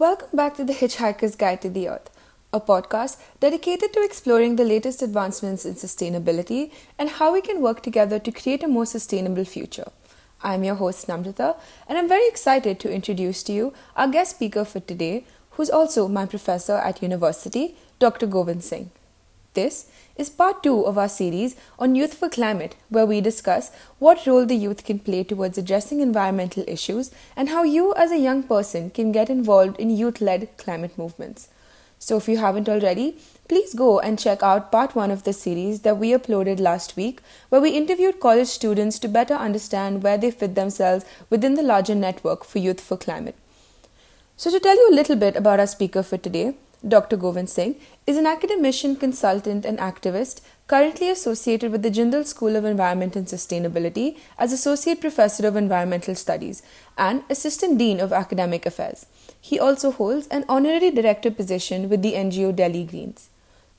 Welcome back to The Hitchhiker's Guide to the Earth, a podcast dedicated to exploring the latest advancements in sustainability and how we can work together to create a more sustainable future. I'm your host, Namrata, and I'm very excited to introduce to you our guest speaker for today, who's also my professor at university, Dr. Govind Singh. This is part two of our series on Youth for Climate, where we discuss what role the youth can play towards addressing environmental issues and how you, as a young person, can get involved in youth led climate movements. So, if you haven't already, please go and check out part one of the series that we uploaded last week, where we interviewed college students to better understand where they fit themselves within the larger network for Youth for Climate. So, to tell you a little bit about our speaker for today, Dr. Govind Singh is an academician, consultant, and activist currently associated with the Jindal School of Environment and Sustainability as Associate Professor of Environmental Studies and Assistant Dean of Academic Affairs. He also holds an honorary director position with the NGO Delhi Greens.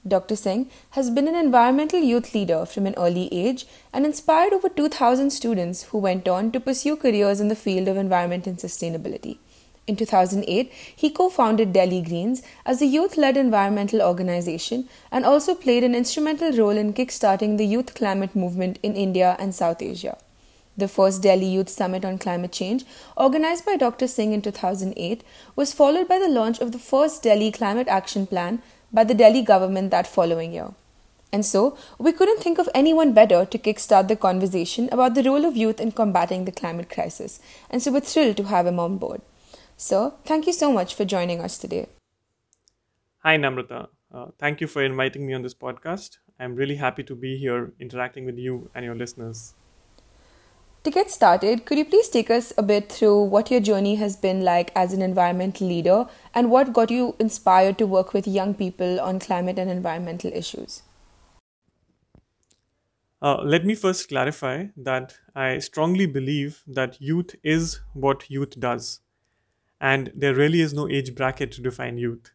Dr. Singh has been an environmental youth leader from an early age and inspired over 2,000 students who went on to pursue careers in the field of environment and sustainability. In 2008, he co founded Delhi Greens as a youth led environmental organization and also played an instrumental role in kickstarting the youth climate movement in India and South Asia. The first Delhi Youth Summit on Climate Change, organized by Dr. Singh in 2008, was followed by the launch of the first Delhi Climate Action Plan by the Delhi government that following year. And so, we couldn't think of anyone better to kickstart the conversation about the role of youth in combating the climate crisis, and so we're thrilled to have him on board. So, thank you so much for joining us today. Hi, Namrata. Uh, thank you for inviting me on this podcast. I'm really happy to be here interacting with you and your listeners. To get started, could you please take us a bit through what your journey has been like as an environmental leader and what got you inspired to work with young people on climate and environmental issues? Uh, let me first clarify that I strongly believe that youth is what youth does and there really is no age bracket to define youth.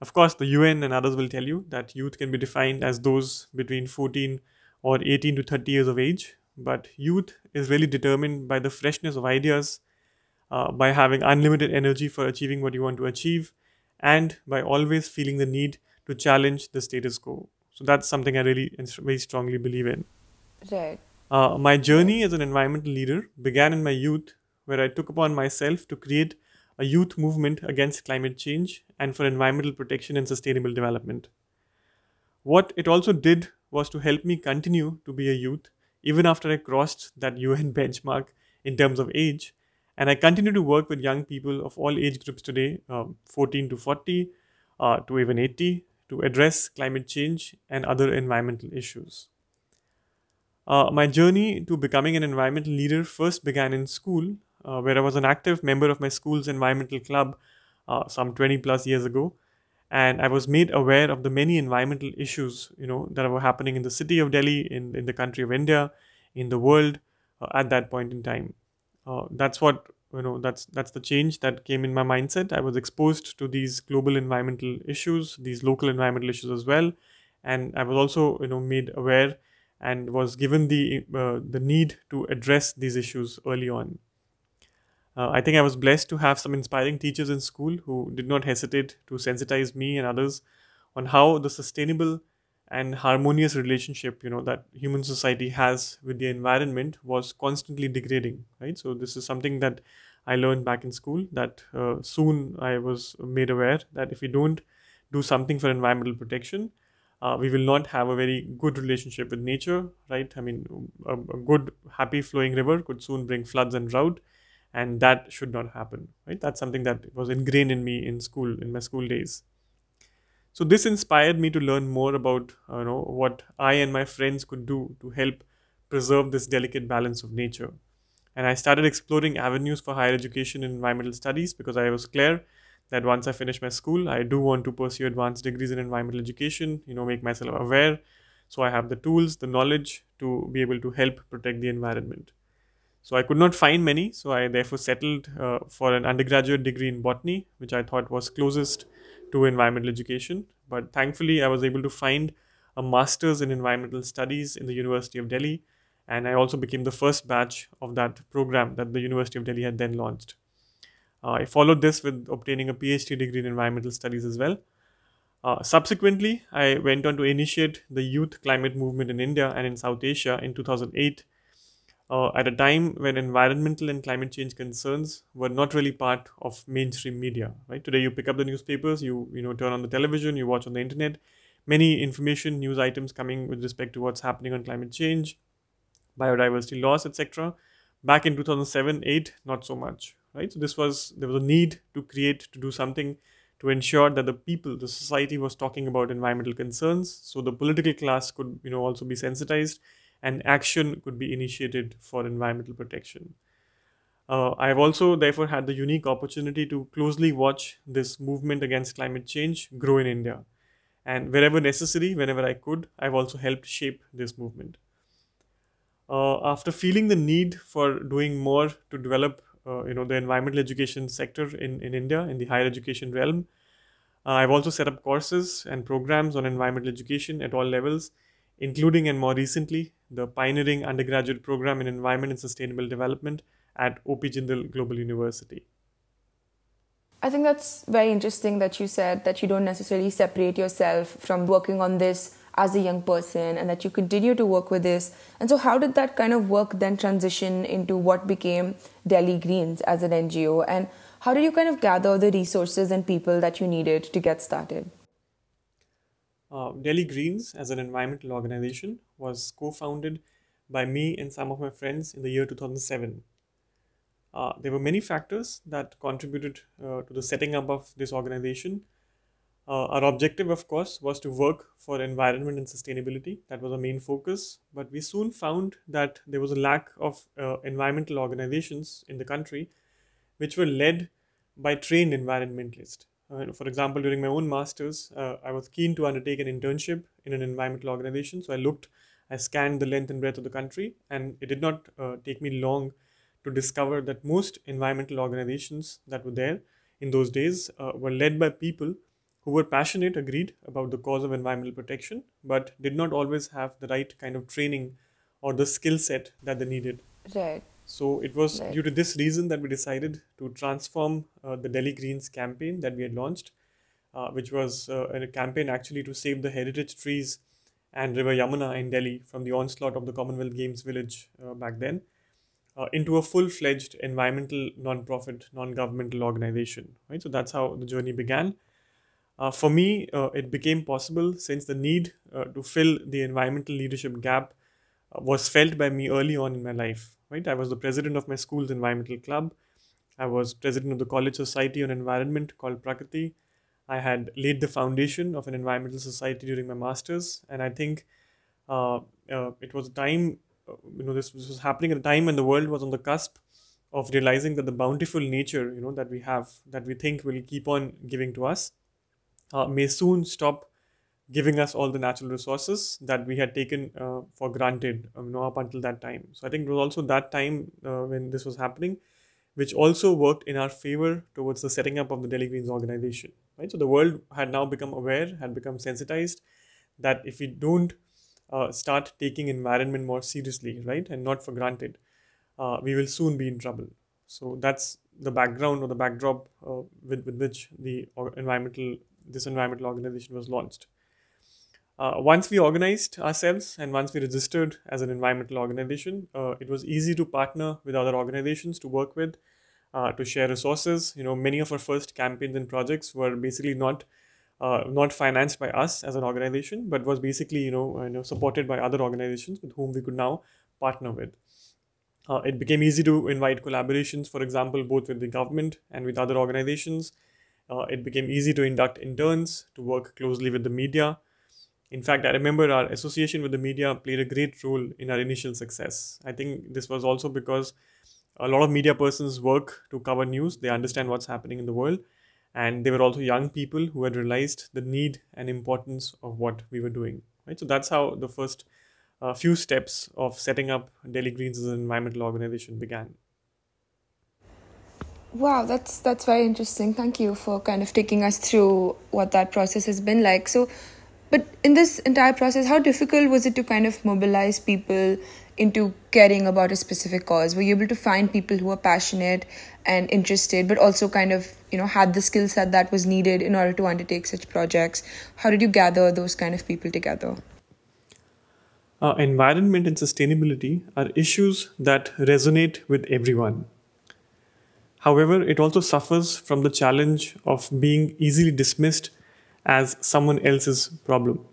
Of course, the UN and others will tell you that youth can be defined as those between 14 or 18 to 30 years of age, but youth is really determined by the freshness of ideas, uh, by having unlimited energy for achieving what you want to achieve, and by always feeling the need to challenge the status quo. So that's something I really very strongly believe in. Right. Uh, my journey as an environmental leader began in my youth, where I took upon myself to create a youth movement against climate change and for environmental protection and sustainable development. What it also did was to help me continue to be a youth even after I crossed that UN benchmark in terms of age. And I continue to work with young people of all age groups today, um, 14 to 40, uh, to even 80, to address climate change and other environmental issues. Uh, my journey to becoming an environmental leader first began in school uh, where I was an active member of my school's environmental club uh, some 20 plus years ago. And I was made aware of the many environmental issues, you know, that were happening in the city of Delhi, in, in the country of India, in the world uh, at that point in time. Uh, that's what you know. That's that's the change that came in my mindset. I was exposed to these global environmental issues, these local environmental issues as well, and I was also you know made aware and was given the uh, the need to address these issues early on. Uh, I think I was blessed to have some inspiring teachers in school who did not hesitate to sensitize me and others on how the sustainable and harmonious relationship you know that human society has with the environment was constantly degrading right? So this is something that i learned back in school that uh, soon i was made aware that if we don't do something for environmental protection uh, we will not have a very good relationship with nature right? I mean a, a good happy flowing river could soon bring floods and drought and that should not happen right? That's something that was ingrained in me in school in my school days. So this inspired me to learn more about you know what i and my friends could do to help preserve this delicate balance of nature. And i started exploring avenues for higher education in environmental studies because i was clear that once i finish my school i do want to pursue advanced degrees in environmental education you know make myself aware. So i have the tools the knowledge to be able to help protect the environment so I could not find many, so I therefore settled uh, for an undergraduate degree in botany, which I thought was closest to environmental education. But thankfully, I was able to find a master's in environmental studies in the University of Delhi, and I also became the first batch of that program that the University of Delhi had then launched. Uh, I followed this with obtaining a PhD degree in environmental studies as well. Uh, subsequently, I went on to initiate the youth climate movement in India and in South Asia in 2008 uh, at a time when environmental and climate change concerns were not really part of mainstream media right? Today you pick up the newspapers you you know turn on the television you watch on the internet. Many information news items coming with respect to what's happening on climate change biodiversity loss etc back in 2007 8 not so much right? So this was there was a need to create to do something to ensure that the people the society was talking about environmental concerns so the political class could you know also be sensitized and action could be initiated for environmental protection. Uh, I have also, therefore, had the unique opportunity to closely watch this movement against climate change grow in India. And wherever necessary, whenever I could, I've also helped shape this movement. Uh, after feeling the need for doing more to develop, uh, you know, the environmental education sector in, in India, in the higher education realm, uh, I've also set up courses and programs on environmental education at all levels, including and more recently the pioneering undergraduate program in Environment and Sustainable Development at OP Jindal Global University. I think that's very interesting that you said that you don't necessarily separate yourself from working on this as a young person and that you continue to work with this. And so, how did that kind of work then transition into what became Delhi Greens as an NGO? And how did you kind of gather the resources and people that you needed to get started? Uh, Delhi Greens, as an environmental organization, was co founded by me and some of my friends in the year 2007. Uh, there were many factors that contributed uh, to the setting up of this organization. Uh, our objective, of course, was to work for environment and sustainability. That was our main focus. But we soon found that there was a lack of uh, environmental organizations in the country which were led by trained environmentalists. Uh, for example, during my own master's, uh, I was keen to undertake an internship in an environmental organization. So I looked, I scanned the length and breadth of the country, and it did not uh, take me long to discover that most environmental organizations that were there in those days uh, were led by people who were passionate, agreed about the cause of environmental protection, but did not always have the right kind of training or the skill set that they needed. Right. So it was right. due to this reason that we decided to transform uh, the Delhi Greens campaign that we had launched, uh, which was uh, a campaign actually to save the heritage trees and River Yamuna in Delhi from the onslaught of the Commonwealth Games village uh, back then, uh, into a full-fledged environmental non-profit, non-governmental organization. Right. So that's how the journey began. Uh, for me, it became possible since the need to fill the environmental leadership gap was felt by me early on in my life right? I was the president of my school's environmental club. I was president of the college society on environment called Prakriti. I had laid the foundation of an environmental society during my masters, and I think uh, uh, it was a time, you know, this, this was happening at a time when the world was on the cusp of realizing that the bountiful nature, you know, that we have, that we think will keep on giving to us, uh, may soon stop giving us all the natural resources that we had taken uh, for granted um, you know, up until that time. So I think it was also that time uh, when this was happening, which also worked in our favor towards the setting up of the Delhi Greens organization. Right. So the world had now become aware, had become sensitized that if we don't uh, start taking environment more seriously, right, and not for granted, uh, we will soon be in trouble. So that's the background or the backdrop uh, with, with which the environmental this environmental organization was launched. Uh, once we organized ourselves and once we registered as an environmental organization, uh, it was easy to partner with other organizations to work with, uh, to share resources. You know, many of our first campaigns and projects were basically not uh, not financed by us as an organization, but was basically you know, you know supported by other organizations with whom we could now partner with. Uh, it became easy to invite collaborations, for example, both with the government and with other organizations. Uh, it became easy to induct interns, to work closely with the media, in fact, I remember our association with the media played a great role in our initial success. I think this was also because a lot of media persons work to cover news, they understand what's happening in the world, and they were also young people who had realized the need and importance of what we were doing. Right? So that's how the first uh, few steps of setting up Delhi Greens as an environmental organization began. Wow, that's that's very interesting. Thank you for kind of taking us through what that process has been like. So, but in this entire process, how difficult was it to kind of mobilize people into caring about a specific cause? Were you able to find people who are passionate and interested, but also kind of you know had the skill set that was needed in order to undertake such projects? How did you gather those kind of people together? Uh, environment and sustainability are issues that resonate with everyone. However, it also suffers from the challenge of being easily dismissed as someone else's problem.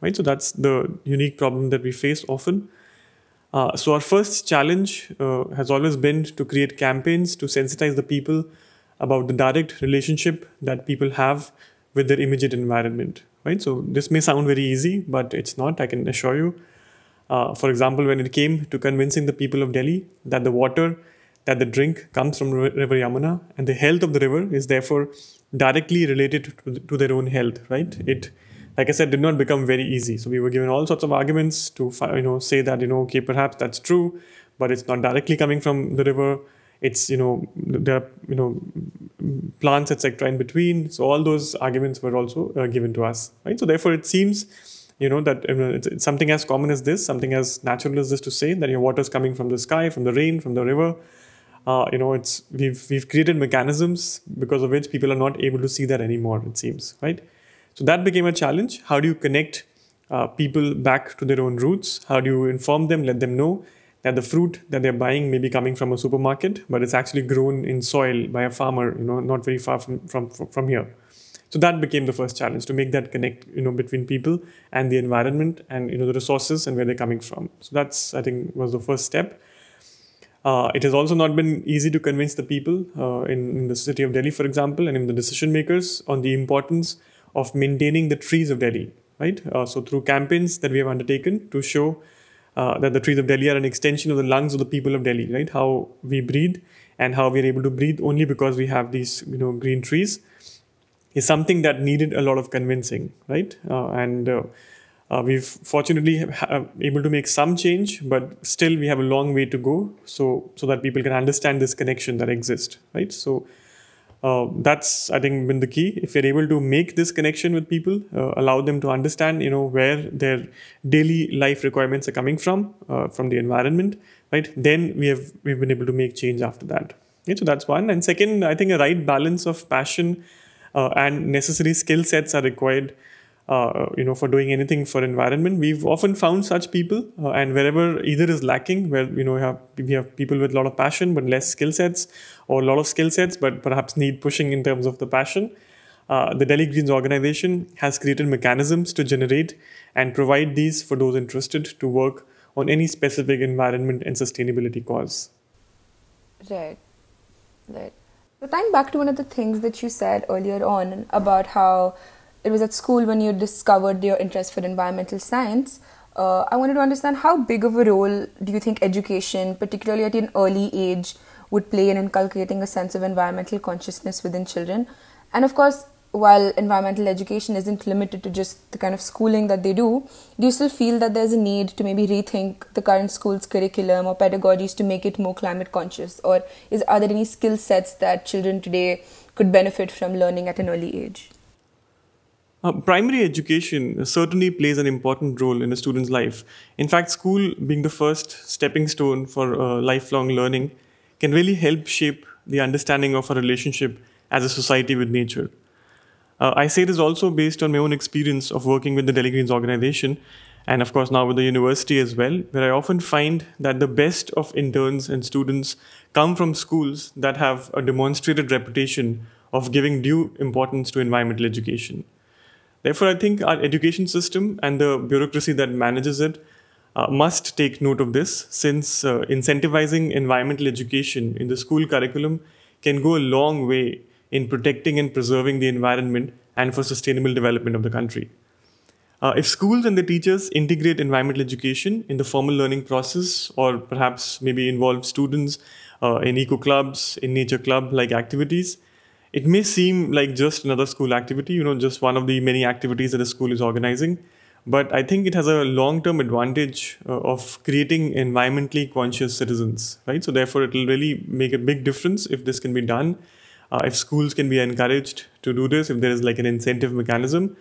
Right? So that's the unique problem that we face often. Uh, so our first challenge uh, has always been to create campaigns to sensitize the people about the direct relationship that people have with their immediate environment. Right? So this may sound very easy, but it's not. I can assure you. Uh, for example, when it came to convincing the people of Delhi that the water that the drink comes from river Yamuna and the health of the river is therefore directly related to, their own health, right? It, like I said, did not become very easy. So we were given all sorts of arguments to, you know, say that, you know, okay, perhaps that's true, but it's not directly coming from the river. It's, you know, there are, you know, plants, etc. in between. So all those arguments were also uh, given to us, right? So therefore it seems you know that you know, it's, it's, something as common as this something as natural as this to say that your water is coming from the sky from the rain from the river uh, you know, it's we've we've created mechanisms because of which people are not able to see that anymore. It seems right. So that became a challenge. How do you connect uh, people back to their own roots? How do you inform them, let them know that the fruit that they're buying may be coming from a supermarket, but it's actually grown in soil by a farmer, you know, not very far from from from here. So that became the first challenge to make that connect, you know, between people and the environment and you know the resources and where they're coming from. So that's I think was the first step. Uh, it has also not been easy to convince the people uh, in, in, the city of Delhi, for example, and in the decision makers on the importance of maintaining the trees of Delhi, right? Uh, so, through campaigns that we have undertaken to show uh, that the trees of Delhi are an extension of the lungs of the people of Delhi, right? How we breathe and how we are able to breathe only because we have these, you know, green trees is something that needed a lot of convincing, right? Uh, and uh, we've fortunately ha- able to make some change, but still we have a long way to go. So so that people can understand this connection that exists, right? So uh, that's I think been the key. If you're able to make this connection with people, uh, allow them to understand, you know, where their daily life requirements are coming from, uh, from the environment, right? Then we have we've been able to make change after that. Okay, so that's one. And second, I think a right balance of passion uh, and necessary skill sets are required uh, you know for doing anything for environment. We've often found such people uh, and wherever either is lacking where you know we have, we have people with a lot of passion but less skill sets or a lot of skill sets but perhaps need pushing in terms of the passion uh, the delhi greens organization has created mechanisms to generate and provide these for those interested to work on any specific environment and sustainability cause right. Right. So tying back to one of the things that you said earlier on about how it was at school when you discovered your interest for environmental science. Uh, I wanted to understand how big of a role do you think education, particularly at an early age, would play in inculcating a sense of environmental consciousness within children? And of course, while environmental education isn't limited to just the kind of schooling that they do, do you still feel that there's a need to maybe rethink the current school's curriculum or pedagogies to make it more climate conscious? Or is are there any skill sets that children today could benefit from learning at an early age? Uh, primary education certainly plays an important role in a student's life. In fact, school being the first stepping stone for uh, lifelong learning can really help shape the understanding of our relationship as a society with nature. Uh, I say this also based on my own experience of working with the Delhi Greens organization and, of course, now with the university as well, where I often find that the best of interns and students come from schools that have a demonstrated reputation of giving due importance to environmental education. Therefore, I think our education system and the bureaucracy that manages it uh, must take note of this, since uh, incentivizing environmental education in the school curriculum can go a long way in protecting and preserving the environment and for sustainable development of the country. Uh, if schools and the teachers integrate environmental education in the formal learning process, or perhaps maybe involve students uh, in eco clubs, in nature club like activities, it may seem like just another school activity, you know, just one of the many activities that a school is organizing. But I think it has a long term advantage uh, of creating environmentally conscious citizens, right? So, therefore, it will really make a big difference if this can be done. Uh, if schools can be encouraged to do this, if there is like an incentive mechanism.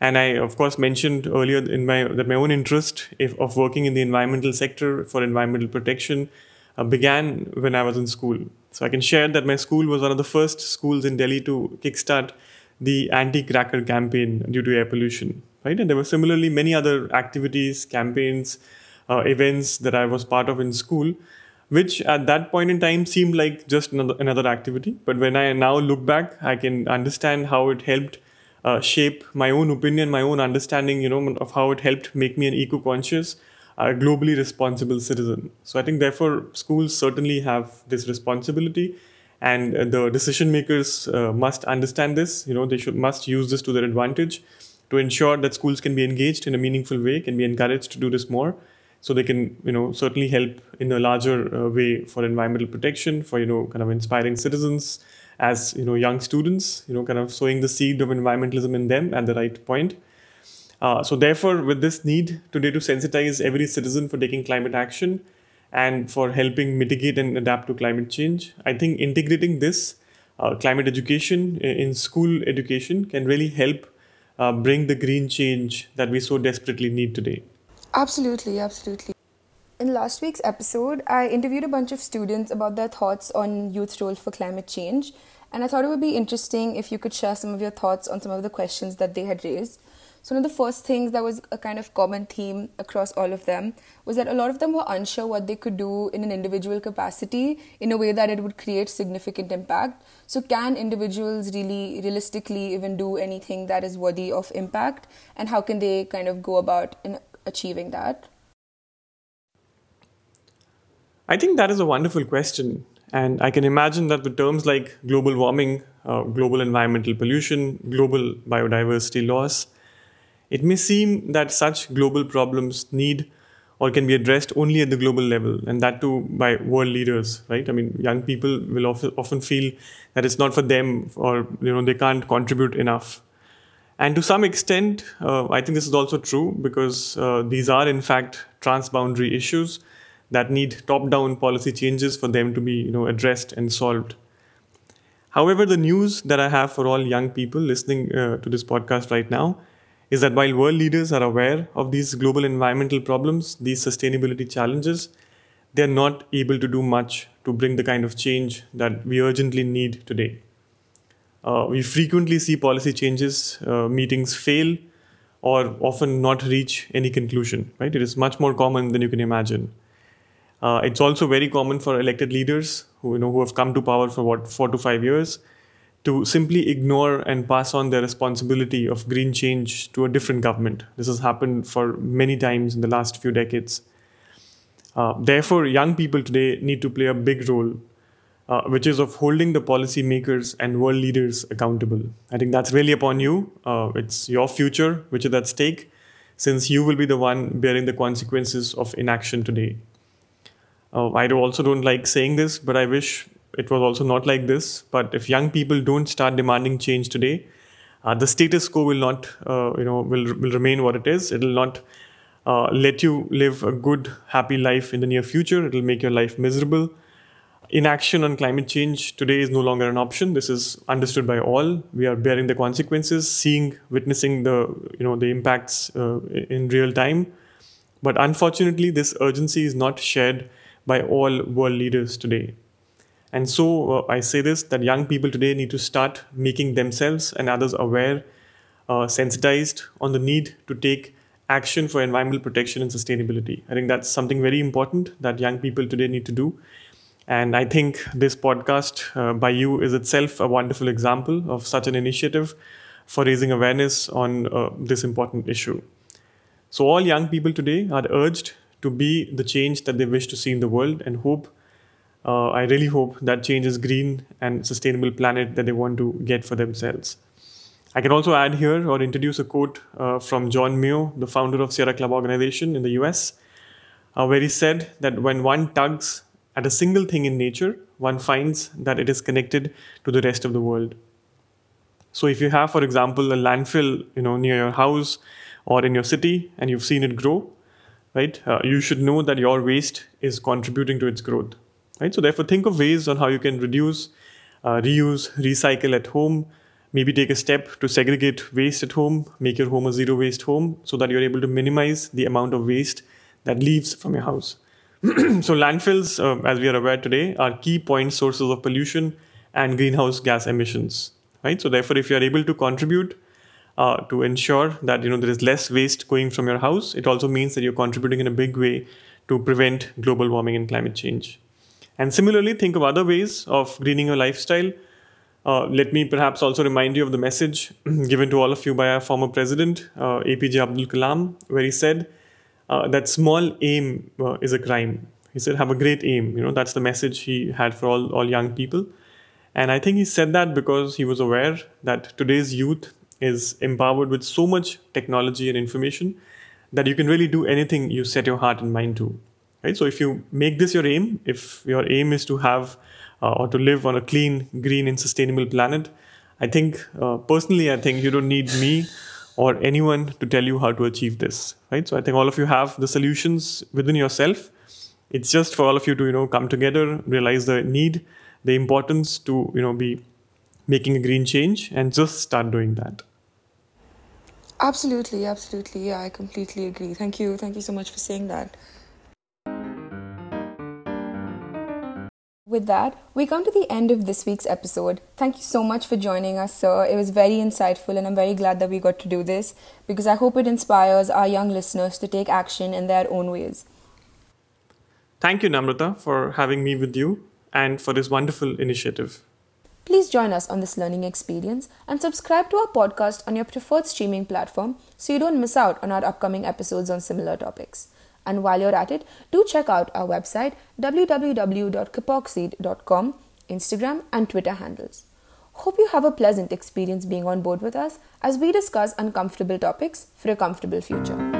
And I, of course, mentioned earlier in my that my own interest if, of working in the environmental sector for environmental protection uh, began when I was in school. So I can share that my school was one of the first schools in Delhi to kickstart the anti-cracker campaign due to air pollution, right? And there were similarly many other activities, campaigns, uh, events that I was part of in school, which at that point in time seemed like just another, another activity. But when I now look back, I can understand how it helped uh, shape my own opinion, my own understanding, you know, of how it helped make me an eco-conscious a globally responsible citizen. So I think, therefore, schools certainly have this responsibility, and uh, the decision makers uh, must understand this. You know, they should must use this to their advantage to ensure that schools can be engaged in a meaningful way, can be encouraged to do this more, so they can, you know, certainly help in a larger uh, way for environmental protection, for you know, kind of inspiring citizens as you know, young students, you know, kind of sowing the seed of environmentalism in them at the right point uh, so, therefore, with this need today to sensitize every citizen for taking climate action and for helping mitigate and adapt to climate change, I think integrating this uh, climate education in school education can really help uh, bring the green change that we so desperately need today. Absolutely, absolutely. In last week's episode, I interviewed a bunch of students about their thoughts on youth role for climate change, and I thought it would be interesting if you could share some of your thoughts on some of the questions that they had raised. So, one of the first things that was a kind of common theme across all of them was that a lot of them were unsure what they could do in an individual capacity in a way that it would create significant impact. So, can individuals really realistically even do anything that is worthy of impact? And how can they kind of go about in achieving that? I think that is a wonderful question. And I can imagine that with terms like global warming, uh, global environmental pollution, global biodiversity loss, it may seem that such global problems need or can be addressed only at the global level, and that too by world leaders, right? I mean, young people will often feel that it's not for them, or you know, they can't contribute enough. And to some extent, uh, I think this is also true because uh, these are in fact transboundary issues that need top-down policy changes for them to be, you know, addressed and solved. However, the news that I have for all young people listening uh, to this podcast right now is that while world leaders are aware of these global environmental problems, these sustainability challenges, they're not able to do much to bring the kind of change that we urgently need today. Uh, we frequently see policy changes, uh, meetings fail, or often not reach any conclusion. Right? It is much more common than you can imagine. Uh, it's also very common for elected leaders who you know who have come to power for what four to five years to simply ignore and pass on their responsibility of green change to a different government. This has happened for many times in the last few decades. Uh, therefore, young people today need to play a big role, uh, which is of holding the policymakers and world leaders accountable. I think that's really upon you. Uh, it's your future which is at stake, since you will be the one bearing the consequences of inaction today. Uh, I also don't like saying this, but I wish it was also not like this. But if young people don't start demanding change today, uh, the status quo will not, uh, you know, will will remain what it is. It will not uh, let you live a good, happy life in the near future. It will make your life miserable. Inaction on climate change today is no longer an option. This is understood by all. We are bearing the consequences, seeing, witnessing the, you know, the impacts uh, in real time. But unfortunately, this urgency is not shared by all world leaders today. And so uh, I say this that young people today need to start making themselves and others aware, uh, sensitized on the need to take action for environmental protection and sustainability. I think that's something very important that young people today need to do. And I think this podcast uh, by you is itself a wonderful example of such an initiative for raising awareness on uh, this important issue. So, all young people today are urged to be the change that they wish to see in the world and hope uh, I really hope that changes green and sustainable planet that they want to get for themselves. I can also add here or introduce a quote uh, from John Muir, the founder of Sierra Club organization in the US, uh, where he said that when one tugs at a single thing in nature, one finds that it is connected to the rest of the world. So if you have, for example, a landfill, you know, near your house or in your city, and you've seen it grow, right? Uh, you should know that your waste is contributing to its growth right? So therefore, think of ways on how you can reduce, uh, reuse, recycle at home. Maybe take a step to segregate waste at home, make your home a zero waste home, so that you're able to minimize the amount of waste that leaves from your house. so landfills, uh, as we are aware today, are key point sources of pollution and greenhouse gas emissions. Right. So therefore, if you are able to contribute uh, to ensure that you know there is less waste going from your house, it also means that you're contributing in a big way to prevent global warming and climate change. And similarly, think of other ways of greening your lifestyle. Uh, let me perhaps also remind you of the message given to all of you by our former president, uh, APJ Abdul Kalam, where he said uh, that small aim uh, is a crime. He said, have a great aim. You know, that's the message he had for all, all young people. And I think he said that because he was aware that today's youth is empowered with so much technology and information that you can really do anything you set your heart and mind to right? So if you make this your aim if your aim is to have uh, or to live on a clean green and sustainable planet i think uh, personally i think you don't need me or anyone to tell you how to achieve this right? So i think all of you have the solutions within yourself. It's just for all of you to you know come together realize the need the importance to you know be making a green change and just start doing that. Absolutely absolutely. Yeah i completely agree. Thank you. Thank you so much for saying that With that, we come to the end of this week's episode. Thank you so much for joining us, sir. It was very insightful, and I'm very glad that we got to do this because I hope it inspires our young listeners to take action in their own ways. Thank you, Namrata, for having me with you and for this wonderful initiative. Please join us on this learning experience and subscribe to our podcast on your preferred streaming platform so you don't miss out on our upcoming episodes on similar topics. And while you're at it, do check out our website www.kipoxseed.com, Instagram, and Twitter handles. Hope you have a pleasant experience being on board with us as we discuss uncomfortable topics for a comfortable future.